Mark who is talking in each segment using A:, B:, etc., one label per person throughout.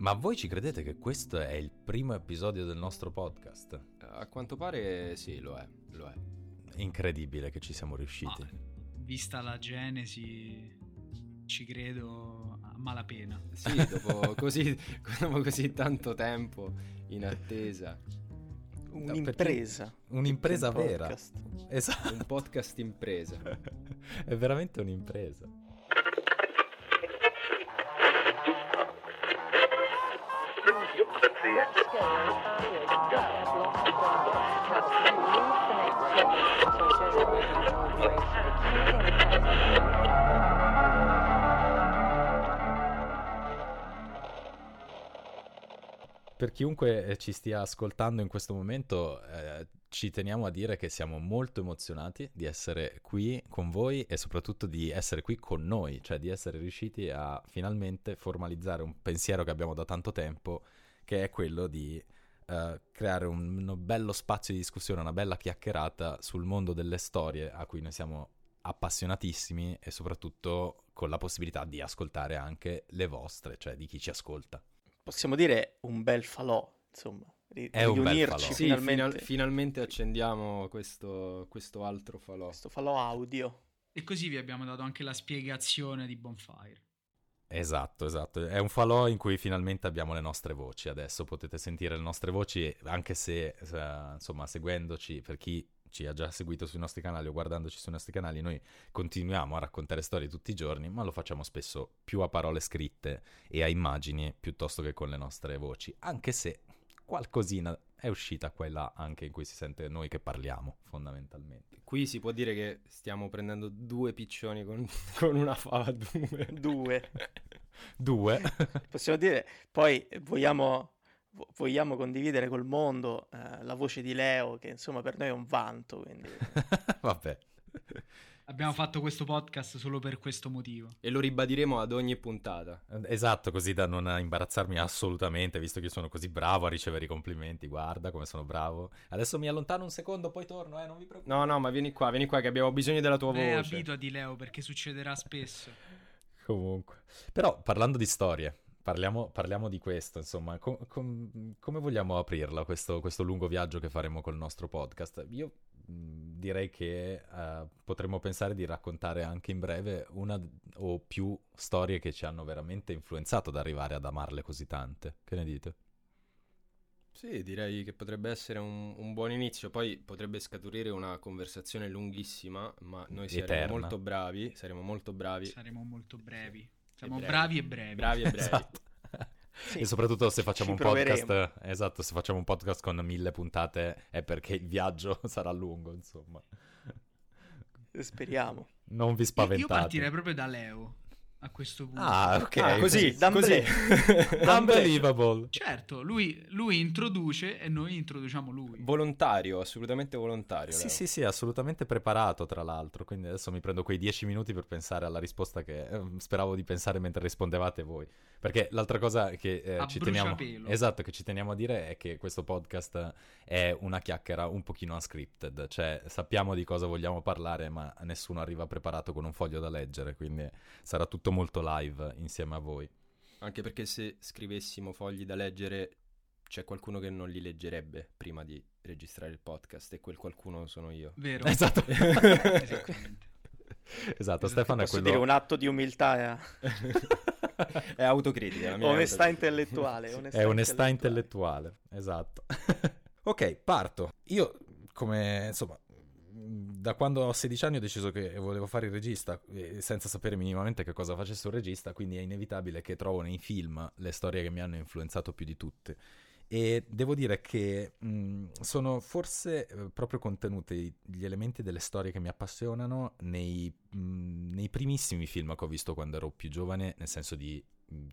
A: Ma voi ci credete che questo è il primo episodio del nostro podcast?
B: A quanto pare sì, lo è, lo è.
A: Incredibile che ci siamo riusciti.
C: Ma, vista la genesi, ci credo a malapena.
B: Sì, dopo così, dopo così tanto tempo in attesa.
D: Un'impresa.
A: Un'impresa
D: Un
A: vera.
D: podcast.
A: Esatto.
B: Un podcast impresa.
A: è veramente un'impresa. Per chiunque eh, ci stia ascoltando in questo momento, eh, ci teniamo a dire che siamo molto emozionati di essere qui con voi e soprattutto di essere qui con noi, cioè di essere riusciti a finalmente formalizzare un pensiero che abbiamo da tanto tempo, che è quello di eh, creare un, un bello spazio di discussione, una bella chiacchierata sul mondo delle storie a cui noi siamo appassionatissimi e soprattutto con la possibilità di ascoltare anche le vostre, cioè di chi ci ascolta.
D: Possiamo dire un bel falò, insomma. Ri-
A: È un bel falò.
B: Sì,
D: finalmente.
B: final- finalmente accendiamo questo, questo altro falò.
D: Questo falò audio.
C: E così vi abbiamo dato anche la spiegazione di Bonfire.
A: Esatto, esatto. È un falò in cui finalmente abbiamo le nostre voci. Adesso potete sentire le nostre voci, anche se, eh, insomma, seguendoci, per chi ci ha già seguito sui nostri canali o guardandoci sui nostri canali, noi continuiamo a raccontare storie tutti i giorni, ma lo facciamo spesso più a parole scritte e a immagini piuttosto che con le nostre voci, anche se qualcosina è uscita qua là anche in cui si sente noi che parliamo, fondamentalmente.
B: Qui si può dire che stiamo prendendo due piccioni con, con una fava due.
D: Due.
A: Due.
D: Possiamo dire, poi vogliamo, vo- vogliamo condividere col mondo eh, la voce di Leo, che insomma per noi è un vanto, quindi
A: Vabbè.
C: Abbiamo fatto questo podcast solo per questo motivo.
B: E lo ribadiremo ad ogni puntata.
A: Esatto, così da non imbarazzarmi assolutamente, visto che sono così bravo a ricevere i complimenti. Guarda come sono bravo. Adesso mi allontano un secondo, poi torno, eh, non vi preoccupate.
B: No, no, ma vieni qua, vieni qua che abbiamo bisogno della tua
C: Beh,
B: voce.
C: abituati Leo perché succederà spesso.
A: Comunque. Però, parlando di storie, parliamo, parliamo di questo, insomma. Com- com- come vogliamo aprirla, questo, questo lungo viaggio che faremo col nostro podcast? Io direi che eh, potremmo pensare di raccontare anche in breve una o più storie che ci hanno veramente influenzato ad arrivare ad amarle così tante. Che ne dite?
B: Sì, direi che potrebbe essere un, un buon inizio. Poi potrebbe scaturire una conversazione lunghissima, ma noi saremo
A: Eterna.
B: molto bravi. Saremo molto bravi.
C: Saremo molto brevi. Siamo
B: brevi.
C: bravi e brevi.
B: Bravi e brevi.
A: Esatto.
D: Sì,
A: e soprattutto se facciamo un podcast, esatto, se facciamo un podcast con mille puntate è perché il viaggio sarà lungo, insomma.
D: speriamo.
A: Non vi spaventate.
C: Io partirei proprio da Leo a questo punto.
A: Ah, ok.
B: Ah, così, così.
A: Unbelievable.
C: Certo, lui, lui introduce e noi introduciamo lui.
B: volontario, assolutamente volontario.
A: Sì,
B: Leo.
A: sì, sì, assolutamente preparato, tra l'altro. Quindi adesso mi prendo quei dieci minuti per pensare alla risposta che eh, speravo di pensare mentre rispondevate voi. Perché l'altra cosa che eh, ci teniamo... Esatto, che ci teniamo a dire è che questo podcast è una chiacchiera un pochino unscripted. Cioè, sappiamo di cosa vogliamo parlare, ma nessuno arriva preparato con un foglio da leggere. Quindi sarà tutto molto live insieme a voi.
B: Anche perché se scrivessimo fogli da leggere, c'è qualcuno che non li leggerebbe prima di registrare il podcast e quel qualcuno sono io.
C: Vero?
A: Esatto.
C: Esattamente.
A: esatto, Stefano è
D: Posso
A: quello...
D: dire un atto di umiltà,
B: è autocritica. la mia
D: onestà intellettuale. Onestà
A: È onestà intellettuale, esatto. ok, parto. Io, come insomma, da quando ho 16 anni ho deciso che volevo fare il regista, senza sapere minimamente che cosa facesse un regista, quindi è inevitabile che trovo nei film le storie che mi hanno influenzato più di tutte. E devo dire che mh, sono forse eh, proprio contenuti gli elementi delle storie che mi appassionano nei, mh, nei primissimi film che ho visto quando ero più giovane, nel senso di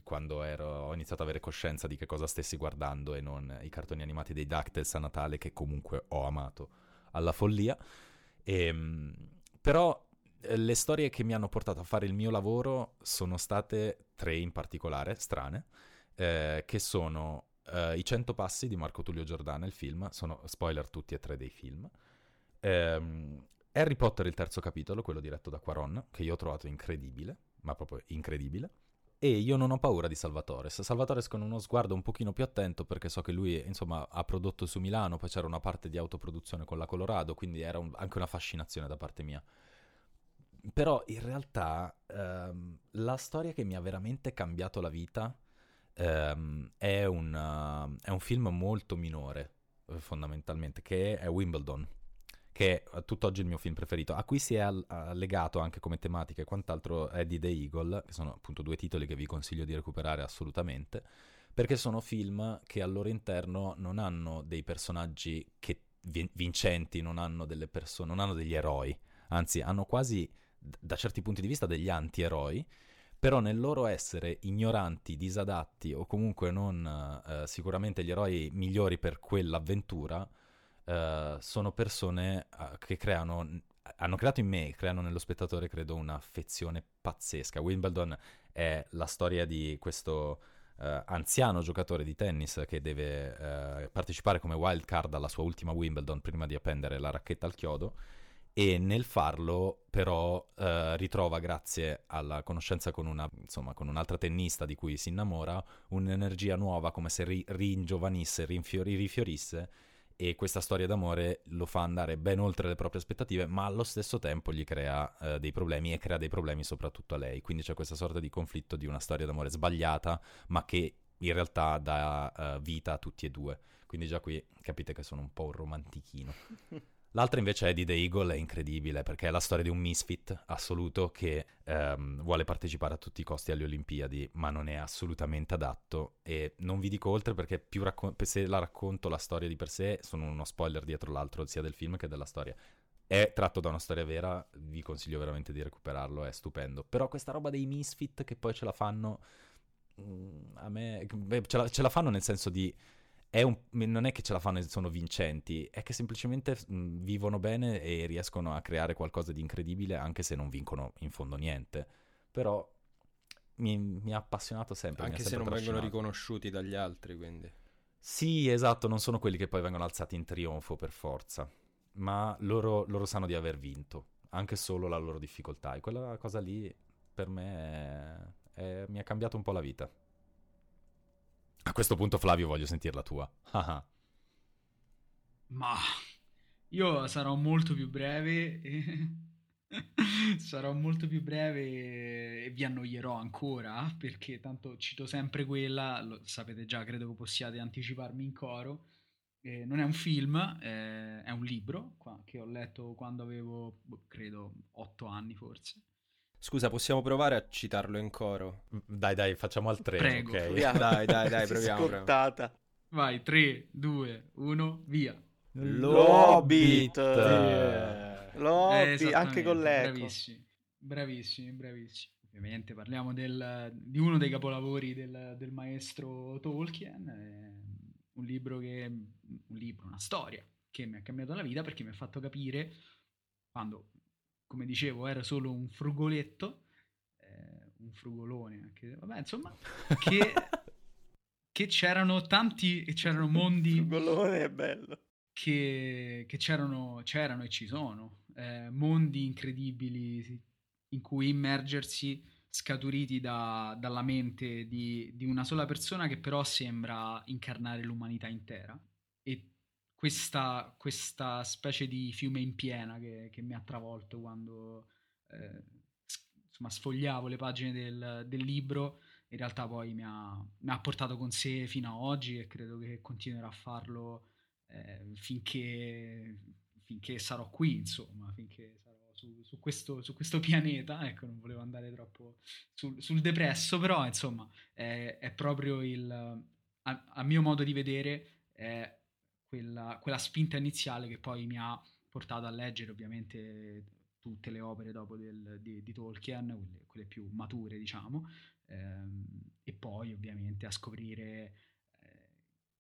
A: quando ero, ho iniziato ad avere coscienza di che cosa stessi guardando e non i cartoni animati dei DuckTales a Natale che comunque ho amato alla follia. Ehm, però eh, le storie che mi hanno portato a fare il mio lavoro sono state tre in particolare, strane, eh, che sono eh, I Cento Passi di Marco Tullio Giordana, il film, sono spoiler tutti e tre dei film. Ehm, Harry Potter il terzo capitolo, quello diretto da Quaron, che io ho trovato incredibile, ma proprio incredibile. E io non ho paura di Salvatore. Salvatore con uno sguardo un pochino più attento perché so che lui insomma ha prodotto su Milano, poi c'era una parte di autoproduzione con la Colorado, quindi era un, anche una fascinazione da parte mia. Però in realtà ehm, la storia che mi ha veramente cambiato la vita ehm, è, un, uh, è un film molto minore fondamentalmente, che è Wimbledon che è tutt'oggi il mio film preferito, a cui si è legato anche come tematica e quant'altro Eddie the Eagle, che sono appunto due titoli che vi consiglio di recuperare assolutamente, perché sono film che al loro interno non hanno dei personaggi che, vincenti, non hanno, persone, non hanno degli eroi, anzi hanno quasi da certi punti di vista degli anti-eroi, però nel loro essere ignoranti, disadatti o comunque non eh, sicuramente gli eroi migliori per quell'avventura, uh, sono persone uh, che creano, hanno creato in me, creano nello spettatore, credo, un'affezione pazzesca. Wimbledon è la storia di questo uh, anziano giocatore di tennis che deve partecipare come wild card alla sua ultima Wimbledon prima di appendere la racchetta al chiodo e nel farlo però eh, ritrova grazie alla conoscenza con, una, insomma, con, un'altra tennista di cui si innamora un'energia nuova come se ri- ringiovanisse, rinfiori- rifiorisse e questa storia d'amore lo fa andare ben oltre le proprie aspettative, ma allo stesso tempo gli crea eh, dei problemi e crea dei problemi soprattutto a lei. Quindi c'è questa sorta di conflitto di una storia d'amore sbagliata, ma che in realtà dà uh, vita a tutti e due. Quindi già qui capite che sono un po' un romantichino. L'altra invece è di The Eagle, è incredibile perché è la storia di un misfit assoluto che ehm, vuole partecipare a tutti i costi alle Olimpiadi, ma non è assolutamente adatto. E non vi dico oltre perché raccon- se la racconto la storia di per sé, sono uno spoiler dietro l'altro, sia del film che della storia. È tratto da una storia vera, vi consiglio veramente di recuperarlo, è stupendo. Però questa roba dei misfit che poi ce la fanno. Mm, a me. Beh, ce, la, ce la fanno nel senso di è un, non è che ce la fanno e sono vincenti, è che semplicemente mh, vivono bene e riescono a creare qualcosa di incredibile anche se non vincono in fondo niente. Però mi, mi ha appassionato sempre.
B: Anche
A: sempre
B: se non vengono riconosciuti dagli altri, quindi.
A: Sì, esatto, non sono quelli che poi vengono alzati in trionfo per forza, ma loro, loro sanno di aver vinto, anche solo la loro difficoltà. E quella cosa lì per me è, è, mi ha cambiato un po' la vita. A questo punto, Flavio, voglio sentire la tua.
C: Ma io sarò molto più breve. Sarò molto più breve e vi annoierò ancora perché tanto cito sempre quella, lo sapete già, credo che possiate anticiparmi in coro. Eh, non è un film, eh, è un libro qua, che ho letto quando avevo, boh, credo, otto anni forse.
B: Scusa, possiamo provare a citarlo in coro?
A: Dai, dai, facciamo al 3,
C: Prego.
A: ok?
B: Proviamo. Dai, dai, dai, proviamo.
D: Scottata.
C: Vai, 3, 2, 1, via.
D: L'Hobbit. L'Hobbit,
C: Eh,
D: anche con l'eco.
C: Bravissimi, bravissimi, bravissimi. Ovviamente parliamo del- di uno dei capolavori del, del maestro Tolkien, eh, un libro che, un libro, una storia che mi ha cambiato la vita perché mi ha fatto capire quando, come dicevo, era solo un frugoletto, eh, un frugolone anche, vabbè, insomma, che, che c'erano tanti, c'erano mondi
D: Frugolone è bello.
C: che, che c'erano, c'erano e ci sono eh, mondi incredibili in cui immergersi scaturiti da- dalla mente di, di una sola persona che però sembra incarnare l'umanità intera questa, questa specie di fiume in piena che, che mi ha travolto quando eh, insomma, sfogliavo le pagine del, del libro in realtà poi mi ha, mi ha portato con sé fino a oggi e credo che continuerà a farlo eh, finché, finché sarò qui, insomma, finché sarò su, su questo, su questo pianeta. Ecco, non volevo andare troppo sul, sul depresso, però insomma è, è proprio il, a, a mio modo di vedere, è quella, quella spinta iniziale che poi mi ha portato a leggere ovviamente tutte le opere dopo del- di, di Tolkien, quelle, quelle più mature, diciamo, ehm, e poi ovviamente a scoprire eh,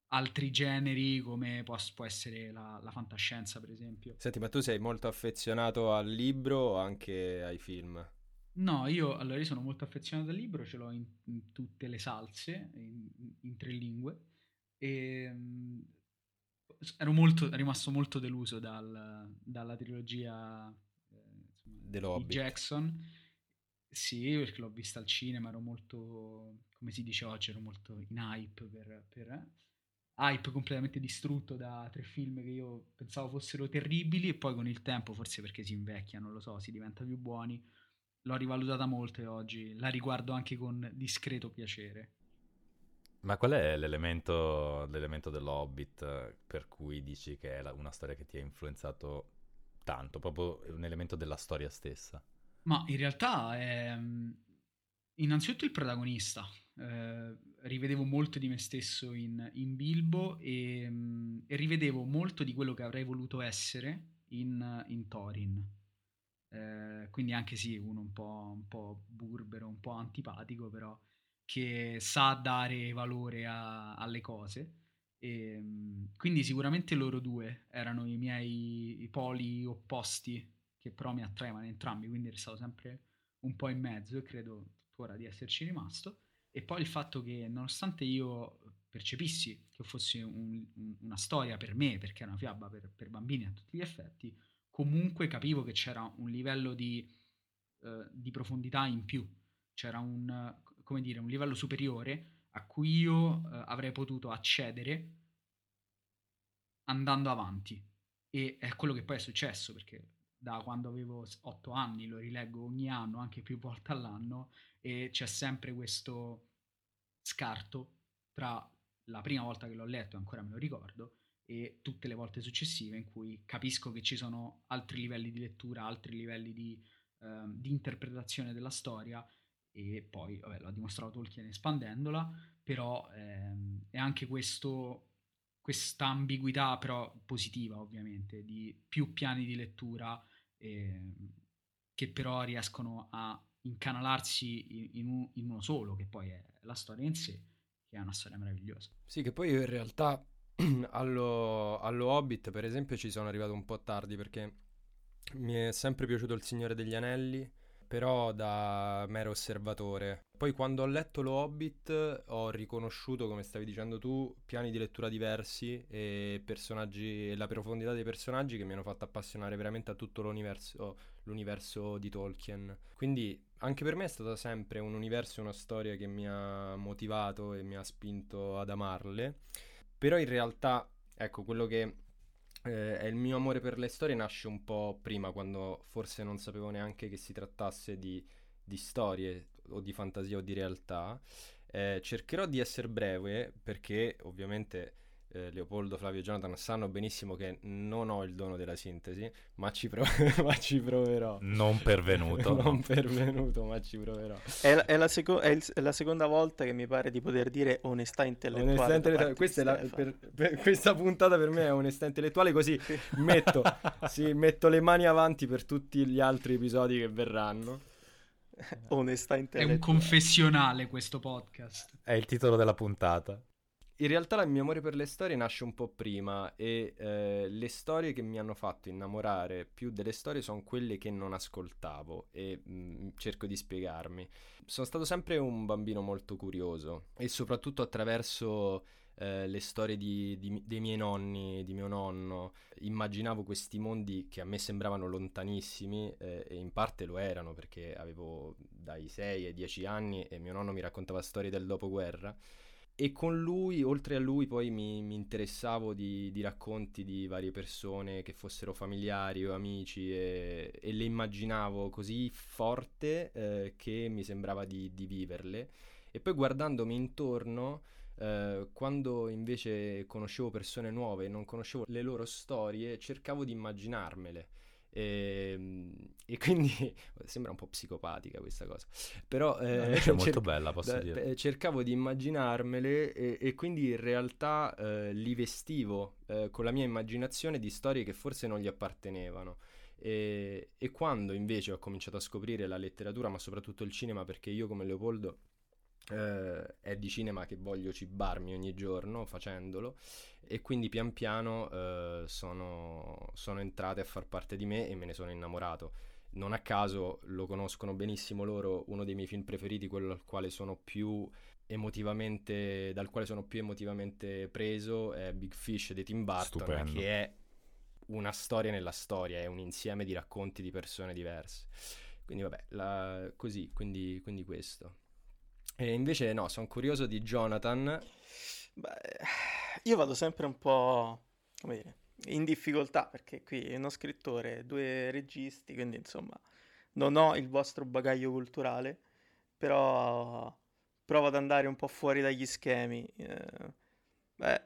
C: altri generi come può, può essere la, la fantascienza, per esempio.
B: Senti, ma tu sei molto affezionato al libro o anche ai film?
C: No, io allora io sono molto affezionato al libro, ce l'ho in, in tutte le salse, in, in tre lingue, e mm, ero molto, rimasto molto deluso dal- dalla trilogia eh, insomma, di Jackson Sì, perché l'ho vista al cinema, ero molto, come si dice oggi, ero molto in hype per, per eh, hype completamente distrutto da tre film che io pensavo fossero terribili e poi con il tempo, forse perché si invecchia, non lo so, si diventa più buoni, l'ho rivalutata molto e oggi la riguardo anche con discreto piacere.
A: Ma qual è l'elemento, l'elemento dell'Hobbit per cui dici che è una storia che ti ha influenzato tanto, proprio un elemento della storia stessa?
C: Ma in realtà è mm, innanzitutto il protagonista. Eh, rivedevo molto di me stesso in, in Bilbo e, mm, e, rivedevo molto di quello che avrei voluto essere in, in Thorin. Eh, quindi anche sì, uno un po', un po' burbero, un po' antipatico, però che sa dare valore a, alle cose. E, mm, quindi sicuramente loro due erano i miei i poli opposti che però mi attraevano entrambi, quindi ero stato sempre un po' in mezzo e credo tuttora di esserci rimasto. E poi il fatto che nonostante io percepissi che fosse un, un, una storia per me, perché è una fiaba per, per, bambini a tutti gli effetti, comunque capivo che c'era un livello di, uh, di profondità in più, c'era un, come dire, un livello superiore a cui io uh, avrei potuto accedere andando avanti. E è quello che poi è successo, perché da quando avevo otto anni, lo rileggo ogni anno, anche più volte all'anno, e c'è sempre questo scarto tra la prima volta che l'ho letto, ancora me lo ricordo, e tutte le volte successive in cui capisco che ci sono altri livelli di lettura, altri livelli di, eh, di interpretazione della storia e poi vabbè, l'ha dimostrato Tolkien espandendola, però ehm, è anche questa ambiguità però positiva ovviamente di più piani di lettura eh, che però riescono a incanalarsi in, un, in, uno solo che poi è la storia in sé che è una storia meravigliosa.
B: Sì che poi io in realtà allo, allo Hobbit per esempio ci sono arrivato un po' tardi perché mi è sempre piaciuto Il Signore degli Anelli però da mero osservatore. Poi quando ho letto lo Hobbit ho riconosciuto, come stavi dicendo tu, piani di lettura diversi e e la profondità dei personaggi che mi hanno fatto appassionare veramente a tutto l'universo, l'universo di Tolkien. Quindi anche per me è stato sempre un universo e una storia che mi ha motivato e mi ha spinto ad amarle. Però in realtà, ecco, quello che eh, il mio amore per le storie nasce un po' prima, quando forse non sapevo neanche che si trattasse di, di storie o di fantasia o di realtà. Eh, cercherò di essere breve perché ovviamente eh, Leopoldo, Flavio e Jonathan sanno benissimo che non ho il dono della sintesi, ma ci, pro- ma ci proverò.
A: Non pervenuto.
B: non pervenuto, ma ci proverò.
D: È la, è, la seco- è, il, è la, seconda volta che mi pare di poter dire onestà intellettuale. Onestà intellettuale.
B: Questa, la, per, per, questa, puntata per me è onestà intellettuale, così metto, sì, metto le mani avanti per tutti gli altri episodi che verranno.
D: onestà intellettuale.
C: È un confessionale questo podcast.
A: È il titolo della puntata.
B: In realtà il mio amore per le storie nasce un po' prima e eh, le storie che mi hanno fatto innamorare più delle storie sono quelle che non ascoltavo e mh, mm, cerco di spiegarmi. Sono stato sempre un bambino molto curioso e soprattutto attraverso eh, le storie di, di, dei miei nonni, di mio nonno, immaginavo questi mondi che a me sembravano lontanissimi eh, e in parte lo erano perché avevo dai 6 ai 10 anni e mio nonno mi raccontava storie del dopoguerra e con lui, oltre a lui, poi mi, mi interessavo di, di, racconti di varie persone che fossero familiari o amici e, e le immaginavo così forte eh, che mi sembrava di, di, viverle. E poi guardandomi intorno, eh, quando invece conoscevo persone nuove e non conoscevo le loro storie, cercavo di immaginarmele. E, ehm, e, quindi sembra un po' psicopatica questa cosa, però
A: eh, è molto cer- bella, posso dire.
B: Cercavo di immaginarmele e, e quindi in realtà eh, li vestivo eh, con la mia immaginazione di storie che forse non gli appartenevano. E, e quando invece ho cominciato a scoprire la letteratura, ma soprattutto il cinema, perché io come Leopoldo eh, è di cinema che voglio cibarmi ogni giorno facendolo e quindi pian piano eh, sono, sono entrate a far parte di me e me ne sono innamorato. Non a caso lo conoscono benissimo loro, uno dei miei film preferiti, quello al quale sono più emotivamente, dal quale sono più emotivamente preso, è Big Fish di Tim Burton, Stupendo. che è una storia nella storia, è un insieme di racconti di persone diverse. Quindi vabbè, la, così, quindi, quindi questo. E invece no, sono curioso di Jonathan.
D: Beh, io vado sempre un po', come dire, in difficoltà perché qui è uno scrittore, due registi, quindi insomma non ho il vostro bagaglio culturale, però provo ad andare un po' fuori dagli schemi. Eh, beh,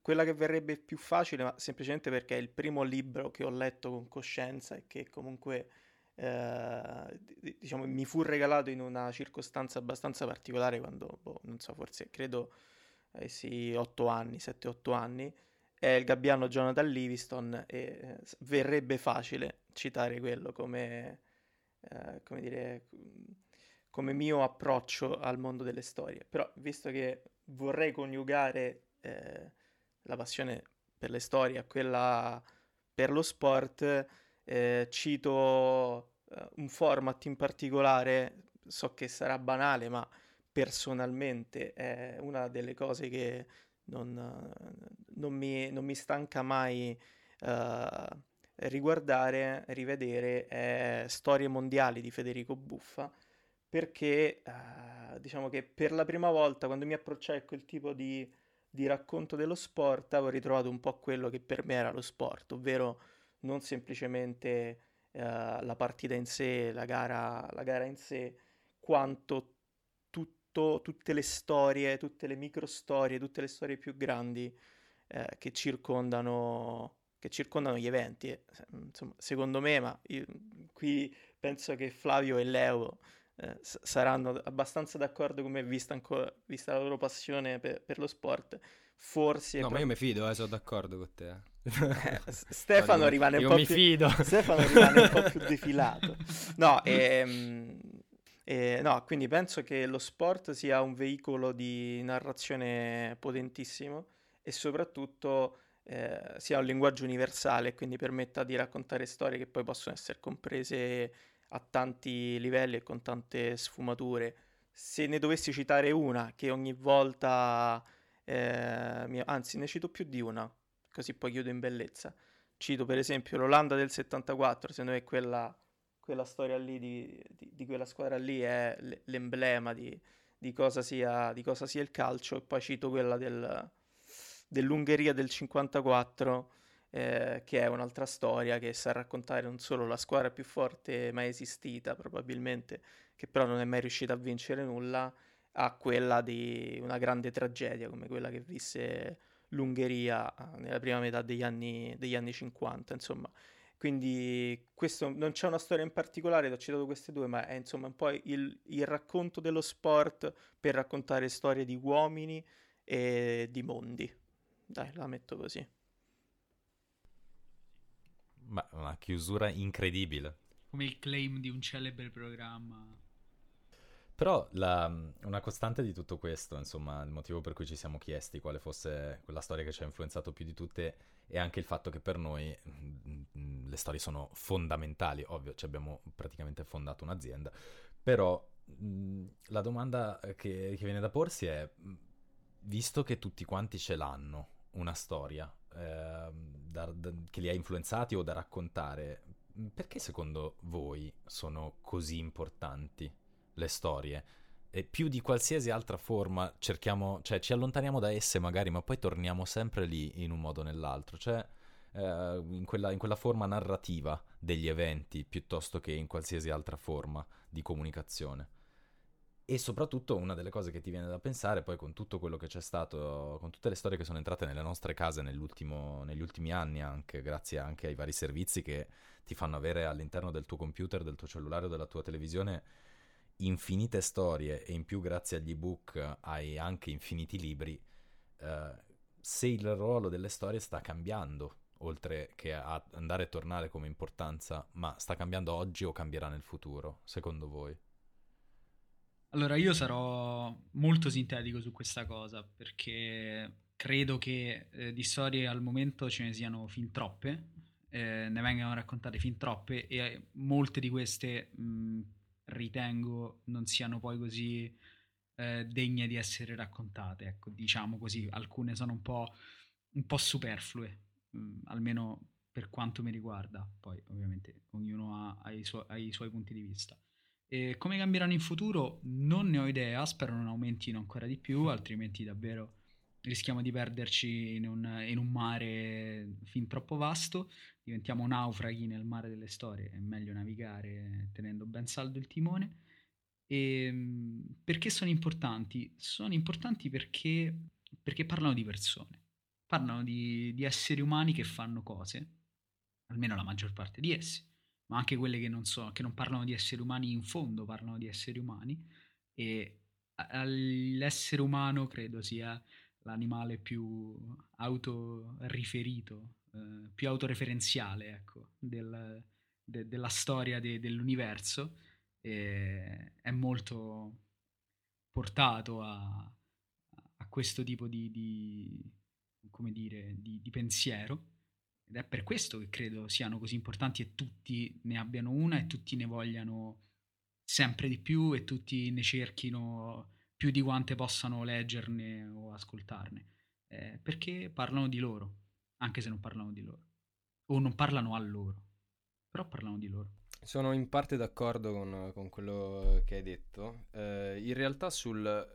D: quella che verrebbe più facile, ma semplicemente perché è il primo libro che ho letto con coscienza e che comunque eh, diciamo, mi fu regalato in una circostanza abbastanza particolare quando, boh, non so, forse credo avessi 8 anni, 7-8 anni, è il gabbiano Jonathan Livingston e eh, verrebbe facile citare quello come, eh, come dire, come mio approccio al mondo delle storie. Però, visto che vorrei coniugare eh, la passione per le storie a quella per lo sport, eh, cito eh, un format in particolare, so che sarà banale, ma personalmente è una delle cose che non, non, mi, non mi, stanca mai uh, riguardare, rivedere, è Storie mondiali di Federico Buffa, perché uh, diciamo che per la prima volta quando mi approcciai a quel tipo di, di racconto dello sport avevo ritrovato un po' quello che per me era lo sport, ovvero non semplicemente uh, la partita in sé, la gara, la gara in sé, quanto tutto, tutte le storie, tutte le micro storie, tutte le storie più grandi eh, che, circondano, che circondano gli eventi. insomma, secondo me, ma io qui penso che Flavio e Leo eh, saranno abbastanza d'accordo con me, vista, ancora, vista la loro passione per, per lo sport. Forse.
B: No, ma io mi fido, eh, sono d'accordo con te.
D: Eh, Stefano
B: no,
D: rimane un
B: io
D: po'
B: mi
D: più...
B: fido.
D: Stefano rimane un po' più defilato. No, ehm, eh, no, quindi penso che lo sport sia un veicolo di narrazione potentissimo e soprattutto eh, sia un linguaggio universale, quindi permetta di raccontare storie che poi possono essere comprese a tanti livelli e con tante sfumature. Se ne dovessi citare una che ogni volta, eh, mi... anzi ne cito più di una, così poi chiudo in bellezza. Cito per esempio l'Olanda del 74, secondo me quella quella storia lì, di, di, di quella squadra lì è l'emblema di, di, cosa sia, di cosa sia il calcio e poi cito quella del, dell'Ungheria del 54 eh, che è un'altra storia che sa raccontare non solo la squadra più forte mai esistita probabilmente che però non è mai riuscita a vincere nulla a quella di una grande tragedia come quella che visse l'Ungheria eh, nella prima metà degli anni, degli anni 50 insomma quindi questo non c'è una storia in particolare, ho citato queste due, ma è insomma un po' il, il racconto dello sport per raccontare storie di uomini e di mondi. Dai, la metto così.
A: Ma una chiusura incredibile.
C: Come il claim di un celebre programma.
A: Però la, una costante di tutto questo, insomma, il motivo per cui ci siamo chiesti quale fosse quella storia che ci ha influenzato più di tutte è anche il fatto che per noi mh, mh, le storie sono fondamentali. Ovvio, ci abbiamo praticamente fondato un'azienda, però la domanda che, che, viene da porsi è, visto che tutti quanti ce l'hanno, una storia eh, da, da, che li ha influenzati o da raccontare, perché secondo voi sono così importanti le storie? e più di qualsiasi altra forma cerchiamo, cioè ci allontaniamo da esse magari, ma poi torniamo sempre lì in un modo o nell'altro, cioè eh, in, quella, in, quella, forma narrativa degli eventi piuttosto che in qualsiasi altra forma di comunicazione. E soprattutto una delle cose che ti viene da pensare poi con tutto quello che c'è stato, con tutte le storie che sono entrate nelle nostre case negli ultimi anni anche, grazie anche ai vari servizi che ti fanno avere all'interno del tuo computer, del tuo cellulare o della tua televisione infinite storie e in più grazie agli ebook hai anche infiniti libri, eh, se il ruolo delle storie sta cambiando, oltre che a andare e tornare come importanza, ma sta cambiando oggi o cambierà nel futuro, secondo voi?
C: Allora, io sarò molto sintetico su questa cosa perché credo che eh, di storie al momento ce ne siano fin troppe, eh, ne vengano raccontate fin troppe e molte di queste mh, ritengo non siano poi così eh, degne di essere raccontate. Ecco, diciamo così, alcune sono un po', un po superflue, mh, mm, almeno per quanto mi riguarda, poi ovviamente ognuno ha, ha, i, su- ha i suoi punti di vista. E come cambieranno in futuro non ne ho idea, spero non aumentino ancora di più, altrimenti davvero rischiamo di perderci in un, in un, mare fin troppo vasto, diventiamo naufraghi nel mare delle storie, è meglio navigare tenendo ben saldo il timone. E ehm, perché sono importanti? Sono importanti perché, perché parlano di persone, parlano di, di esseri umani che fanno cose, almeno la maggior parte di essi, ma anche quelle che non, so, che non parlano di esseri umani in fondo, parlano di esseri umani e l'essere umano credo sia l'animale più autoriferito, eh, più autoreferenziale ecco, del, de, della storia de, dell'universo e è molto portato a, a questo tipo di, di, come dire, di, di pensiero. Ed è per questo che credo siano così importanti e tutti ne abbiano una e tutti ne vogliano sempre di più e tutti ne cerchino più di quante possano leggerne o ascoltarne, eh, perché parlano di loro, anche se non parlano di loro, o non parlano a loro, però parlano di loro.
B: Sono in parte d'accordo con, con quello che hai detto. Eh, in realtà sul,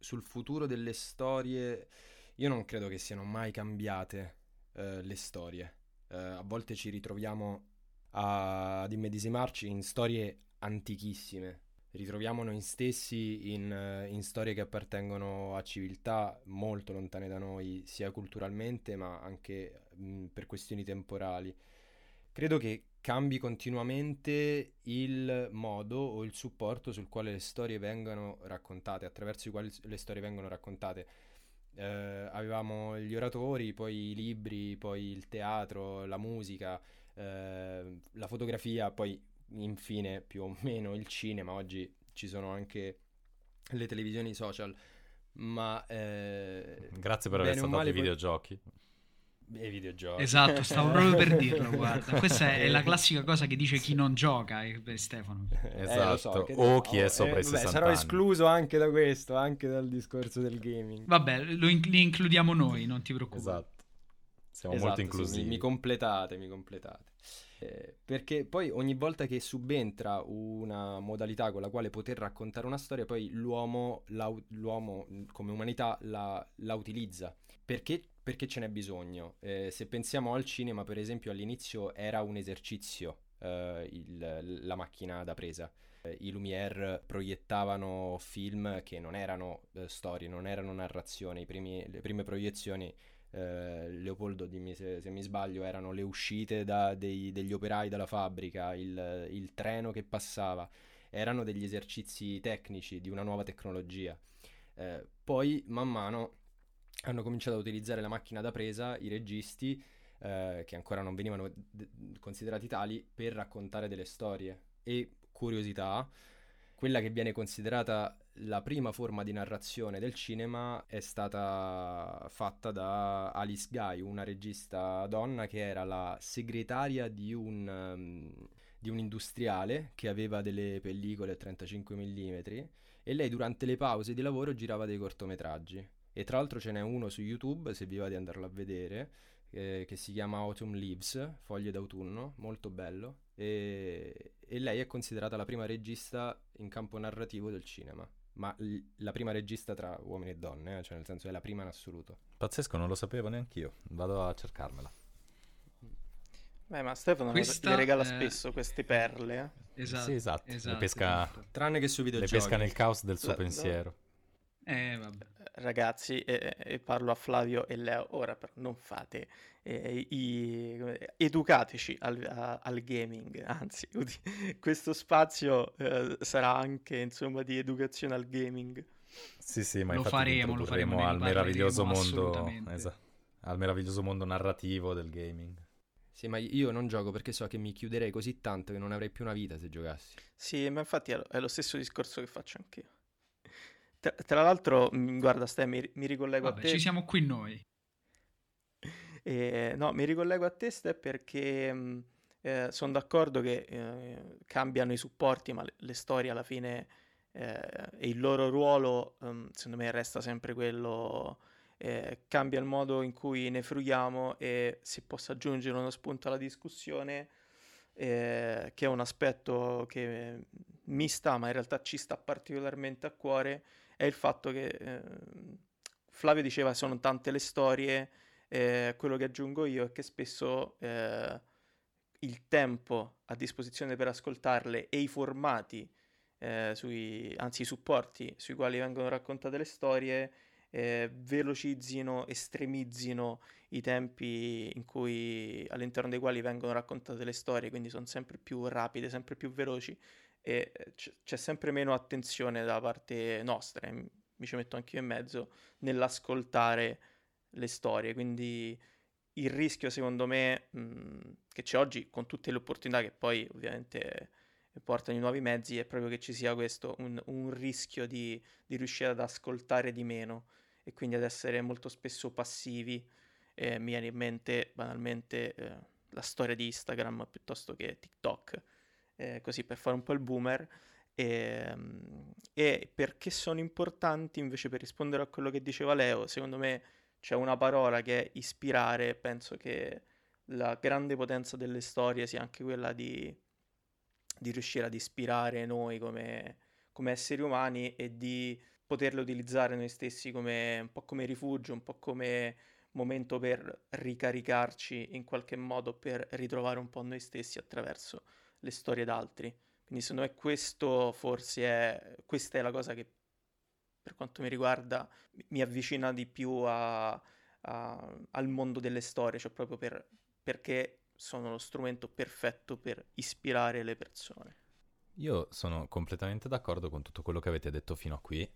B: sul, futuro delle storie io non credo che siano mai cambiate eh, le storie. Eh, a volte ci ritroviamo a, ad immedesimarci in storie antichissime, ritroviamo noi stessi in, eh, in, storie che appartengono a civiltà molto lontane da noi, sia culturalmente ma anche mh, per questioni temporali. Credo che cambi continuamente il modo o il supporto sul quale le storie vengono raccontate, attraverso i quali le storie vengono raccontate. Eh, avevamo gli oratori, poi i libri, poi il teatro, la musica, eh, la fotografia, poi infine più o meno il cinema, oggi ci sono anche le televisioni social, ma... Eh,
A: Grazie per aver saltato i videogiochi.
B: E videogiochi.
C: Esatto, stavo proprio per dirlo, guarda. Questa è, la classica cosa che dice chi non gioca, eh, per Stefano.
A: Esatto, eh, so, o chi è sopra eh, i 60 vabbè,
B: sarò escluso anche da questo, anche dal discorso del gaming.
C: Vabbè, lo in- li includiamo noi, non ti preoccupare.
A: Esatto. Siamo esatto, molto inclusivi.
B: Sì, mi, mi completate, mi completate. Eh, perché poi ogni volta che subentra una modalità con la quale poter raccontare una storia, poi l'uomo, l'uomo come umanità la, la utilizza. Perché, perché, ce n'è bisogno? Eh, se pensiamo al cinema, per esempio, all'inizio era un esercizio eh, il, la macchina da presa. Eh, I Lumière proiettavano film che non erano eh, storie, non erano narrazioni. Primi, le prime proiezioni eh, Leopoldo, dimmi se, se, mi sbaglio, erano le uscite dei, degli operai dalla fabbrica, il, il, treno che passava, erano degli esercizi tecnici di una nuova tecnologia. Eh, poi, man mano, hanno cominciato ad utilizzare la macchina da presa, i registi, eh, che ancora non venivano d- considerati tali, per raccontare delle storie. E curiosità, quella che viene considerata la prima forma di narrazione del cinema è stata fatta da Alice Guy, una regista donna che era la segretaria di un, um, di un industriale che aveva delle pellicole a 35 mm e lei durante le pause di lavoro girava dei cortometraggi. E tra l'altro ce n'è uno su YouTube, se vi va di andarlo a vedere, eh, che si chiama Autumn Leaves, foglie d'autunno, molto bello. E, e lei è considerata la prima regista in campo narrativo del cinema ma l- la prima regista tra uomini e donne, eh? cioè nel senso è la prima in assoluto.
A: Pazzesco, non lo sapevo neanche io. Vado a cercarmela.
D: Beh, ma Stefano Questa, le regala eh... spesso queste perle.
A: Eh? Esatto, sì, esatto. esatto le pesca, esatto.
B: tranne che su videogiochi.
A: Le pesca nel caos del suo la, pensiero.
C: No. Eh, vabbè.
D: Ragazzi, eh, eh, parlo a Flavio e Leo, ora però non fate eh, i, educateci al, a, al, gaming, anzi questo spazio eh, sarà anche insomma di educazione al gaming.
A: Sì, sì, ma
C: lo faremo, lo faremo
A: al meraviglioso mondo esatto, al meraviglioso mondo narrativo del gaming.
B: Sì, ma io non gioco perché so che mi chiuderei così tanto che non avrei più una vita se giocassi.
D: Sì, ma infatti è lo, è lo stesso discorso che faccio anch'io. Tra, tra l'altro, mm, guarda, Ste, mi, mi ricollego
C: Vabbè,
D: a te.
C: Ci siamo qui noi.
D: E, no, mi ricollego a te, Ste, perché mh, eh, sono d'accordo che eh, cambiano i supporti, ma le, le storie alla fine eh, e il loro ruolo, um, secondo me, resta sempre quello eh, cambia il modo in cui ne fruiamo e si possa aggiungere uno spunto alla discussione, eh, che è un aspetto che mi sta, ma in realtà ci sta particolarmente a cuore, è il fatto che eh, Flavio diceva sono tante le storie, eh, quello che aggiungo io è che spesso eh, il tempo a disposizione per ascoltarle e i formati, eh, sui, anzi i supporti sui quali vengono raccontate le storie, eh, velocizzino, estremizzino i tempi cui, all'interno dei quali vengono raccontate le storie, quindi sono sempre più rapide, sempre più veloci e eh, c- c'è sempre meno attenzione da parte nostra, mi ci metto anche io in mezzo, nell'ascoltare le storie, quindi il rischio secondo me mh, che c'è oggi con tutte le opportunità che poi ovviamente portano i nuovi mezzi è proprio che ci sia questo, un, un rischio di, di, riuscire ad ascoltare di meno e quindi ad essere molto spesso passivi. Eh, mi viene in mente banalmente eh, la storia di Instagram piuttosto che TikTok, eh, così per fare un po' il boomer. E, ehm, e perché sono importanti invece per rispondere a quello che diceva Leo, secondo me c'è una parola che è ispirare, penso che la grande potenza delle storie sia anche quella di, di riuscire ad ispirare noi come, come, esseri umani e di poterle utilizzare noi stessi come, un po' come rifugio, un po' come momento per ricaricarci in qualche modo, per ritrovare un po' noi stessi attraverso le storie d'altri. Quindi secondo me questo forse è, questa è la cosa che per quanto mi riguarda mi avvicina di più a, a, al mondo delle storie, cioè proprio per, perché sono lo strumento perfetto per ispirare le persone.
A: Io sono completamente d'accordo con tutto quello che avete detto fino a qui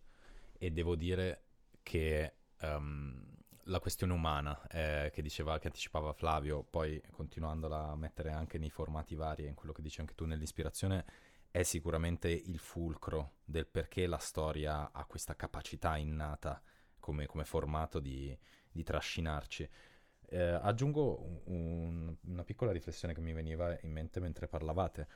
A: e devo dire che um, la questione umana eh, che diceva, che anticipava Flavio, poi continuandola a mettere anche nei formati vari e in quello che dici anche tu nell'ispirazione, è sicuramente il fulcro del perché la storia ha questa capacità innata come, come formato di, di trascinarci. Eh, aggiungo un, una piccola riflessione che mi veniva in mente mentre parlavate.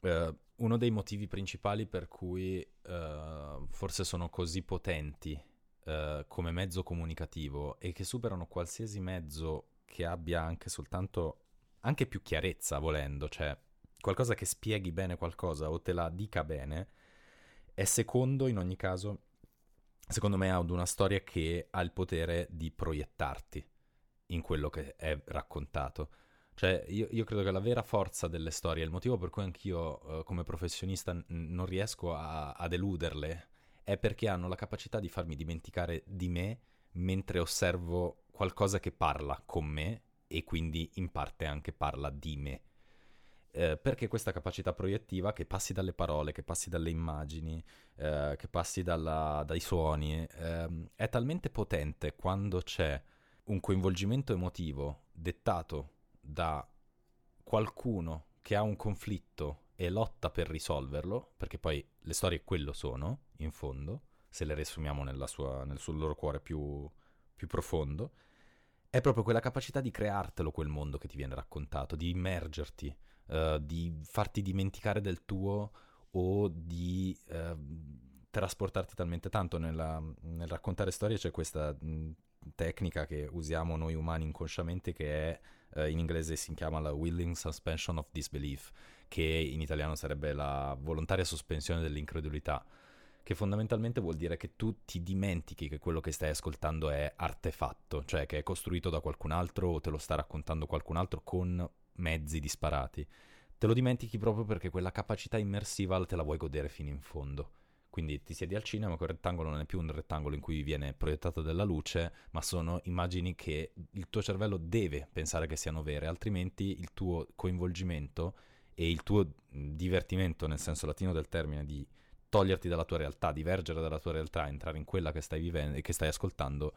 A: Eh, uno dei motivi principali per cui eh, forse sono così potenti eh, come mezzo comunicativo e che superano qualsiasi mezzo che abbia anche soltanto anche più chiarezza volendo, cioè qualcosa che spieghi bene qualcosa o te la dica bene, è secondo in ogni caso, secondo me, ad una storia che ha il potere di proiettarti in quello che è raccontato. Cioè, io, io, credo che la vera forza delle storie, il motivo per cui anch'io, eh, come professionista, n- non riesco a, ad eluderle, è perché hanno la capacità di farmi dimenticare di me mentre osservo qualcosa che parla con me e quindi in parte anche parla di me. Eh, perché questa capacità proiettiva che passi dalle parole, che passi dalle immagini, eh, che passi dalla, dai suoni, eh, è talmente potente quando c'è un coinvolgimento emotivo dettato da qualcuno che ha un conflitto e lotta per risolverlo, perché poi le storie quello sono, in fondo, se le riassumiamo sua, nel suo loro cuore più, più profondo, è proprio quella capacità di creartelo quel mondo che ti viene raccontato, di immergerti, uh, di farti dimenticare del tuo o di uh, trasportarti talmente tanto. Nella, nel raccontare storie c'è questa mh, tecnica che usiamo noi umani inconsciamente che è uh, in inglese si chiama la willing suspension of disbelief che in italiano sarebbe la volontaria sospensione dell'incredulità che fondamentalmente vuol dire che tu ti dimentichi che quello che stai ascoltando è artefatto, cioè che è costruito da qualcun altro o te lo sta raccontando qualcun altro con mezzi disparati. Te lo dimentichi proprio perché quella capacità immersiva te la vuoi godere fino in fondo. Quindi ti siedi al cinema, quel rettangolo non è più un rettangolo in cui viene proiettata della luce, ma sono immagini che il tuo cervello deve pensare che siano vere, altrimenti il tuo coinvolgimento e il tuo divertimento, nel senso latino del termine, di toglierti dalla tua realtà, divergere dalla tua realtà, entrare in quella che stai vivendo e che stai ascoltando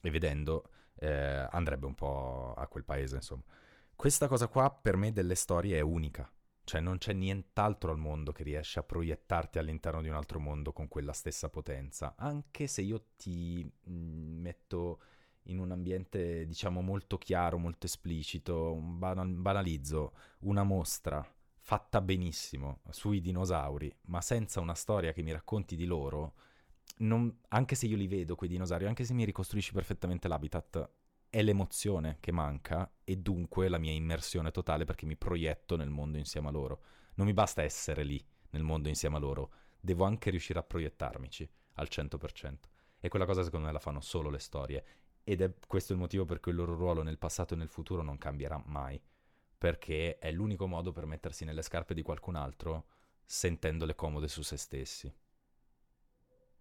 A: e vedendo, eh, andrebbe un po' a quel paese, insomma. Questa cosa qua per me delle storie è unica, cioè non c'è nient'altro al mondo che riesce a proiettarti all'interno di un altro mondo con quella stessa potenza, anche se io ti mm, metto in un ambiente diciamo molto chiaro, molto esplicito, banal- banalizzo, una mostra fatta benissimo sui dinosauri, ma senza una storia che mi racconti di loro, non- anche se io li vedo quei dinosauri, anche se mi ricostruisci perfettamente l'habitat, è l'emozione che manca e dunque la mia immersione totale perché mi proietto nel mondo insieme a loro. Non mi basta essere lì nel mondo insieme a loro, devo anche riuscire a proiettarmici al 100%. E quella cosa secondo me la fanno solo le storie. Ed è questo il motivo per cui il loro ruolo nel passato e nel futuro non cambierà mai. Perché è l'unico modo per mettersi nelle scarpe di qualcun altro sentendole comode su se stessi.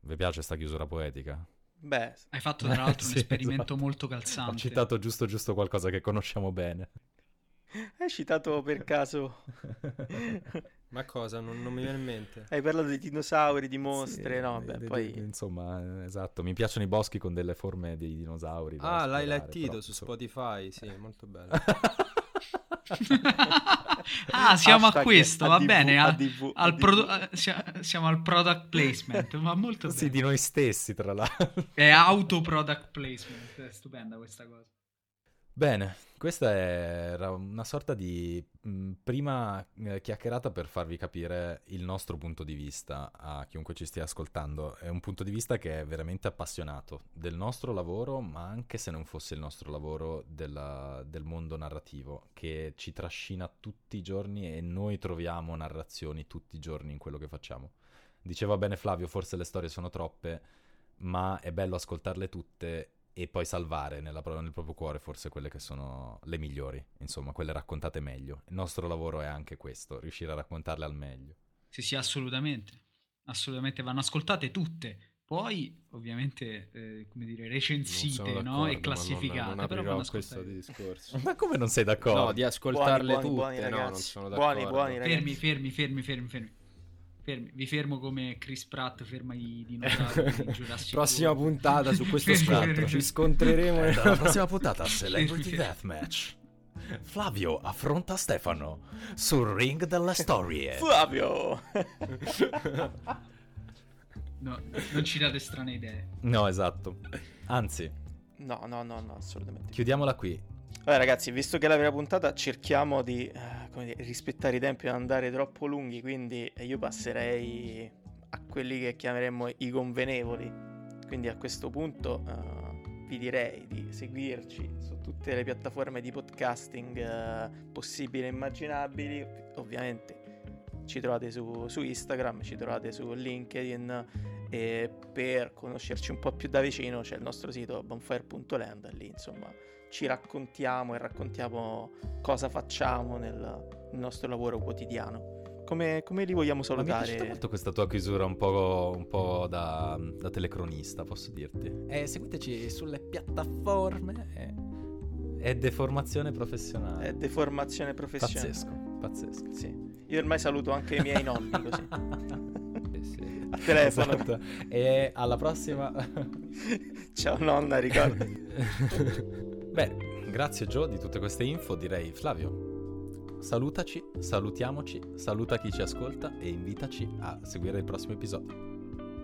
A: Vi piace sta chiusura poetica?
D: Beh,
C: Hai fatto tra l'altro
A: Sì,
C: un esperimento
A: esatto.
C: molto calzante.
A: Ho citato giusto giusto qualcosa che conosciamo bene.
D: hai citato per caso...
B: Ma cosa? Non, non mi viene in mente.
D: Hai parlato di dinosauri, di mostre,
A: Sì,
D: no?
A: eh,
D: Beh,
A: di-
D: poi...
A: di- Insomma, eh, esatto, mi piacciono i boschi con delle forme di dinosauri.
B: Ah, l'hai lettito
A: però,
B: su
A: insomma.
B: Spotify, sì, molto bello.
C: ah, siamo a
D: Hashtag
C: questo, va
D: ADV,
C: bene. a-
D: ADV,
C: al
D: ADV.
C: eh, sia- siamo al product placement, ma molto
A: Sì,
C: bene.
A: di noi stessi, tra l'altro.
C: È auto product placement, è stupenda questa cosa.
A: Bene, questa era una sorta di mh, prima eh, chiacchierata per farvi capire il nostro punto di vista a chiunque ci stia ascoltando. È un punto di vista che è veramente appassionato del nostro lavoro, ma anche se non fosse il nostro lavoro, della- del mondo narrativo, che ci trascina tutti i giorni e noi troviamo narrazioni tutti i giorni in quello che facciamo. Diceva bene Flavio, forse le storie sono troppe, ma è bello ascoltarle tutte e poi salvare nella nel proprio cuore forse quelle che sono le migliori, insomma, quelle raccontate meglio. Il nostro lavoro è anche questo, riuscire a raccontarle al meglio.
C: Sì, sì, assolutamente. Assolutamente vanno ascoltate tutte. Poi, ovviamente, eh, come dire, recensite no? e classificate.
B: Non,
C: però
B: aprirò
C: vanno
B: questo discorso.
A: Ma come non sei d'accordo?
B: No, di ascoltarle
D: Buoni, buoni,
B: tutte,
D: buoni,
B: no, non
D: ragazzi.
B: sono
D: Buoni,
B: d'accordo.
D: buoni, ragazzi.
C: Fermi, fermi, fermi, fermi, fermi. Fermi. Vi fermo come Chris Pratt ferma i dinosauri di Jurassic
B: Prossima
C: World.
B: puntata su questo scontro. Ci scontreremo.
A: Eh, dalla prossima puntata Celebrity
C: Fermi.
A: Deathmatch. Flavio affronta Stefano sul ring delle storie.
D: Flavio!
C: No, non ci date strane idee.
A: No, esatto. Anzi,
D: no, no, no, no, assolutamente.
A: chiudiamola qui.
D: Vabbè, ragazzi, visto che è la prima puntata, cerchiamo di eh, dire, rispettare i tempi e non andare troppo lunghi. Quindi eh, io passerei a quelli che chiameremmo i convenevoli. Quindi a questo punto eh, vi direi di seguirci su tutte le piattaforme di podcasting eh, possibili e immaginabili. Ovviamente ci trovate su, su Instagram, ci trovate su LinkedIn e per conoscerci un po' più da vicino c'è il nostro sito bonfire.land, lì insomma ci raccontiamo e raccontiamo cosa facciamo nel, nostro lavoro quotidiano. Come, come li vogliamo
A: Ma mi è piaciuta
D: salutare?
A: molto questa tua chiusura un po', un po' da, da telecronista, posso dirti. Eh, seguiteci sulle piattaforme. eh. È deformazione professionale.
D: È deformazione professionale.
A: Pazzesco, pazzesco.
D: Sì. Io ormai saluto anche i miei nonni così.
B: Sì, sì.
D: A telefono.
A: Esatto. E alla prossima.
D: Ciao nonna, ricordo.
A: Beh, grazie Gio di tutte queste info. Direi Flavio, salutaci, salutiamoci, saluta chi ci ascolta e invitaci a seguire il prossimo episodio.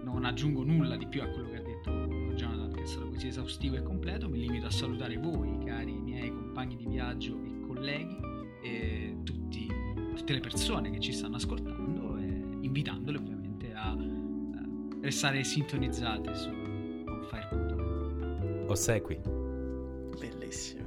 C: Non aggiungo nulla di più a quello che ha detto Jonathan, che è stato così esaustivo e completo. Mi limito a salutare voi, cari miei compagni di viaggio e colleghi, e tutti, tutte le persone che ci stanno ascoltando, e invitandole ovviamente a, eh, restare sintonizzate su bonfire.net.
A: Ossequi.
D: Bellissimo.